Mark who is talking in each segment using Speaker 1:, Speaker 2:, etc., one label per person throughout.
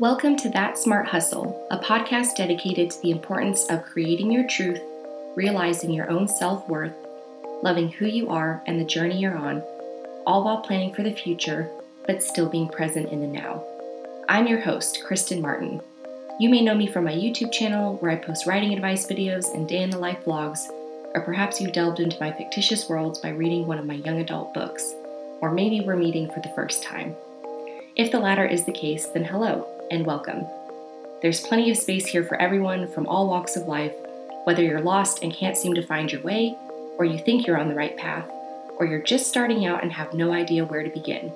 Speaker 1: Welcome to That Smart Hustle, a podcast dedicated to the importance of creating your truth, realizing your own self worth, loving who you are and the journey you're on, all while planning for the future, but still being present in the now. I'm your host, Kristen Martin. You may know me from my YouTube channel where I post writing advice videos and day in the life vlogs, or perhaps you've delved into my fictitious worlds by reading one of my young adult books, or maybe we're meeting for the first time. If the latter is the case, then hello and welcome. There's plenty of space here for everyone from all walks of life, whether you're lost and can't seem to find your way, or you think you're on the right path, or you're just starting out and have no idea where to begin.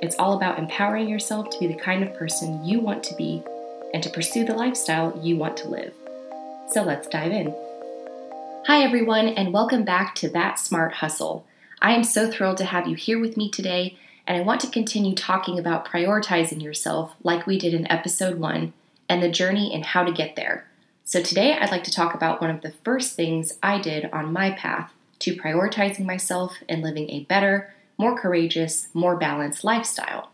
Speaker 1: It's all about empowering yourself to be the kind of person you want to be and to pursue the lifestyle you want to live. So let's dive in. Hi, everyone, and welcome back to That Smart Hustle. I am so thrilled to have you here with me today and I want to continue talking about prioritizing yourself like we did in episode one and the journey and how to get there. So, today I'd like to talk about one of the first things I did on my path to prioritizing myself and living a better, more courageous, more balanced lifestyle.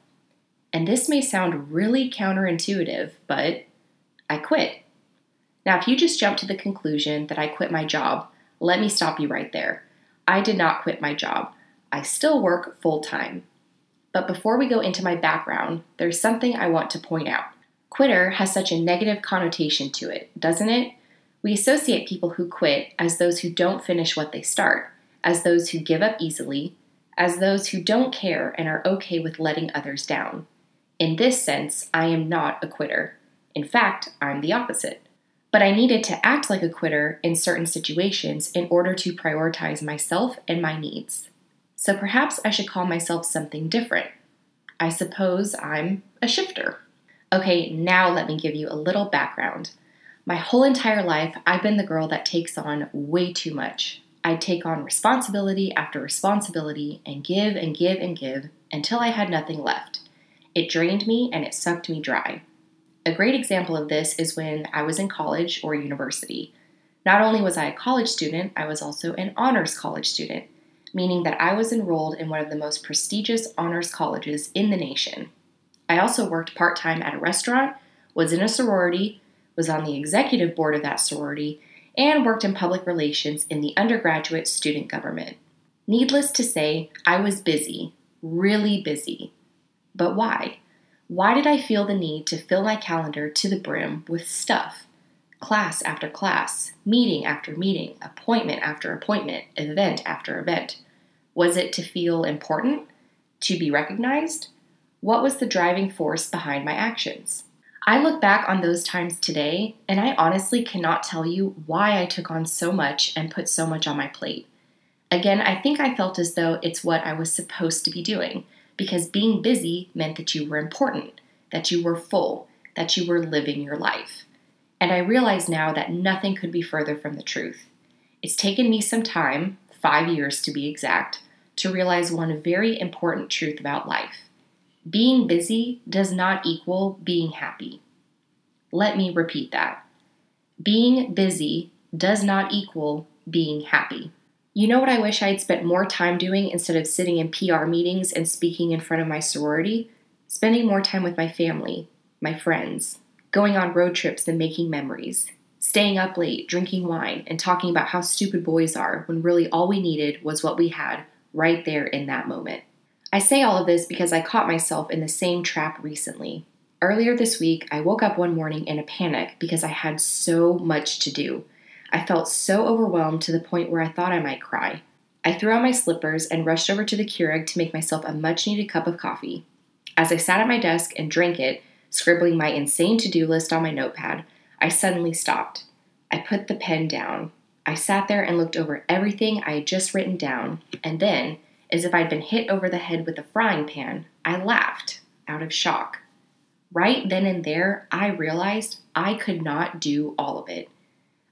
Speaker 1: And this may sound really counterintuitive, but I quit. Now, if you just jump to the conclusion that I quit my job, let me stop you right there. I did not quit my job. I still work full time. But before we go into my background, there's something I want to point out. Quitter has such a negative connotation to it, doesn't it? We associate people who quit as those who don't finish what they start, as those who give up easily, as those who don't care and are okay with letting others down. In this sense, I am not a quitter. In fact, I'm the opposite. But I needed to act like a quitter in certain situations in order to prioritize myself and my needs so perhaps I should call myself something different. I suppose I'm a shifter. Okay, now let me give you a little background. My whole entire life, I've been the girl that takes on way too much. I'd take on responsibility after responsibility and give and give and give until I had nothing left. It drained me and it sucked me dry. A great example of this is when I was in college or university. Not only was I a college student, I was also an honors college student meaning that I was enrolled in one of the most prestigious honors colleges in the nation. I also worked part time at a restaurant, was in a sorority, was on the executive board of that sorority, and worked in public relations in the undergraduate student government. Needless to say, I was busy, really busy. But why? Why did I feel the need to fill my calendar to the brim with stuff? Class after class, meeting after meeting, appointment after appointment, event after event. Was it to feel important? To be recognized? What was the driving force behind my actions? I look back on those times today, and I honestly cannot tell you why I took on so much and put so much on my plate. Again, I think I felt as though it's what I was supposed to be doing, because being busy meant that you were important, that you were full, that you were living your life. And I realize now that nothing could be further from the truth. It's taken me some time, five years to be exact, to realize one very important truth about life being busy does not equal being happy. Let me repeat that. Being busy does not equal being happy. You know what I wish I had spent more time doing instead of sitting in PR meetings and speaking in front of my sorority? Spending more time with my family, my friends, going on road trips and making memories, staying up late, drinking wine, and talking about how stupid boys are when really all we needed was what we had right there in that moment. I say all of this because I caught myself in the same trap recently. Earlier this week, I woke up one morning in a panic because I had so much to do. I felt so overwhelmed to the point where I thought I might cry. I threw on my slippers and rushed over to the Keurig to make myself a much needed cup of coffee. As I sat at my desk and drank it, scribbling my insane to do list on my notepad, I suddenly stopped. I put the pen down. I sat there and looked over everything I had just written down, and then, as if I'd been hit over the head with a frying pan, I laughed out of shock. Right then and there, I realized I could not do all of it.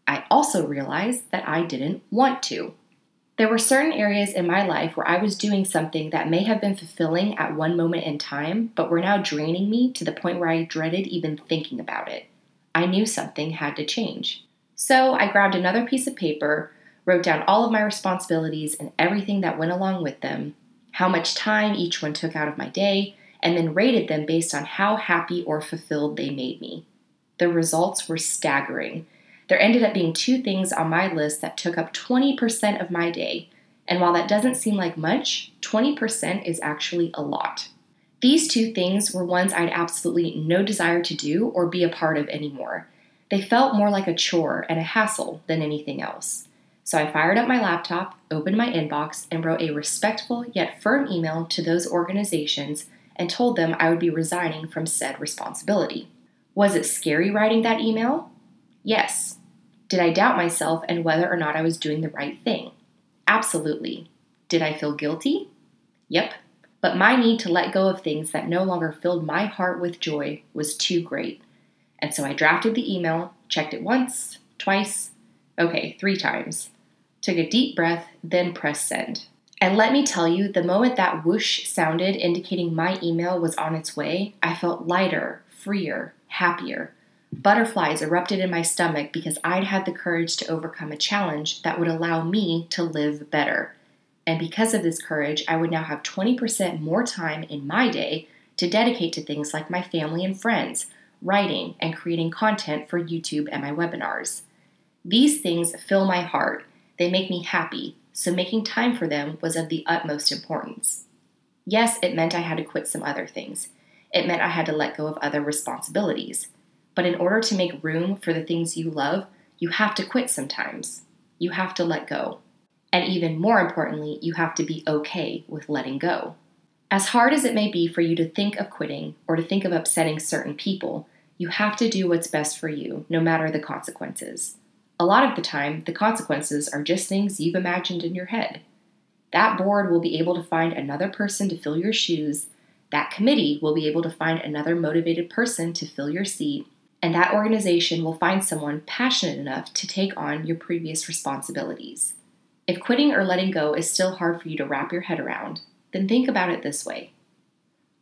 Speaker 1: I also realized that I didn't want to. There were certain areas in my life where I was doing something that may have been fulfilling at one moment in time, but were now draining me to the point where I dreaded even thinking about it. I knew something had to change. So I grabbed another piece of paper, wrote down all of my responsibilities and everything that went along with them, how much time each one took out of my day, and then rated them based on how happy or fulfilled they made me. The results were staggering. There ended up being two things on my list that took up 20% of my day. And while that doesn't seem like much, 20% is actually a lot. These two things were ones I'd absolutely no desire to do or be a part of anymore. They felt more like a chore and a hassle than anything else. So I fired up my laptop, opened my inbox, and wrote a respectful yet firm email to those organizations and told them I would be resigning from said responsibility. Was it scary writing that email? Yes. Did I doubt myself and whether or not I was doing the right thing? Absolutely. Did I feel guilty? Yep. But my need to let go of things that no longer filled my heart with joy was too great. And so I drafted the email, checked it once, twice, okay, three times, took a deep breath, then pressed send. And let me tell you, the moment that whoosh sounded indicating my email was on its way, I felt lighter, freer, happier. Butterflies erupted in my stomach because I'd had the courage to overcome a challenge that would allow me to live better. And because of this courage, I would now have 20% more time in my day to dedicate to things like my family and friends, writing, and creating content for YouTube and my webinars. These things fill my heart, they make me happy, so making time for them was of the utmost importance. Yes, it meant I had to quit some other things. It meant I had to let go of other responsibilities. But in order to make room for the things you love, you have to quit sometimes. You have to let go. And even more importantly, you have to be okay with letting go. As hard as it may be for you to think of quitting or to think of upsetting certain people, you have to do what's best for you, no matter the consequences. A lot of the time, the consequences are just things you've imagined in your head. That board will be able to find another person to fill your shoes, that committee will be able to find another motivated person to fill your seat, and that organization will find someone passionate enough to take on your previous responsibilities. If quitting or letting go is still hard for you to wrap your head around, then think about it this way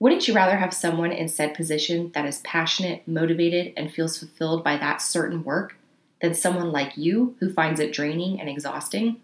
Speaker 1: wouldn't you rather have someone in said position that is passionate, motivated, and feels fulfilled by that certain work than someone like you who finds it draining and exhausting?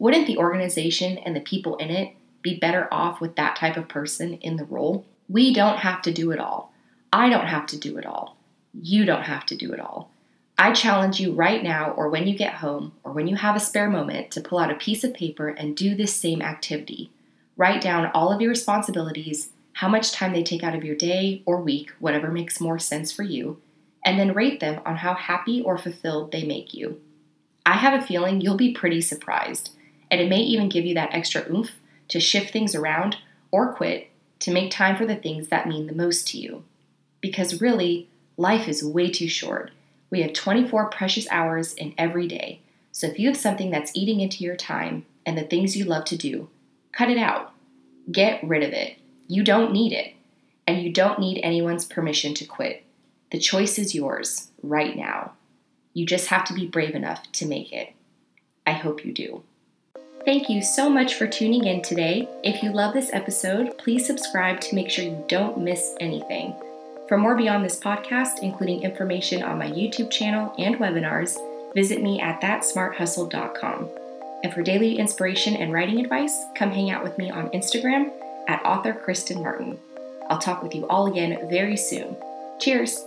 Speaker 1: Wouldn't the organization and the people in it be better off with that type of person in the role? We don't have to do it all. I don't have to do it all. You don't have to do it all. I challenge you right now, or when you get home, or when you have a spare moment, to pull out a piece of paper and do this same activity. Write down all of your responsibilities how much time they take out of your day or week, whatever makes more sense for you, and then rate them on how happy or fulfilled they make you. I have a feeling you'll be pretty surprised, and it may even give you that extra oomph to shift things around or quit to make time for the things that mean the most to you. Because really, life is way too short. We have 24 precious hours in every day. So if you have something that's eating into your time and the things you love to do, cut it out. Get rid of it. You don't need it, and you don't need anyone's permission to quit. The choice is yours right now. You just have to be brave enough to make it. I hope you do. Thank you so much for tuning in today. If you love this episode, please subscribe to make sure you don't miss anything. For more beyond this podcast, including information on my YouTube channel and webinars, visit me at thatsmarthustle.com. And for daily inspiration and writing advice, come hang out with me on Instagram at author Kristen Martin. I'll talk with you all again very soon. Cheers!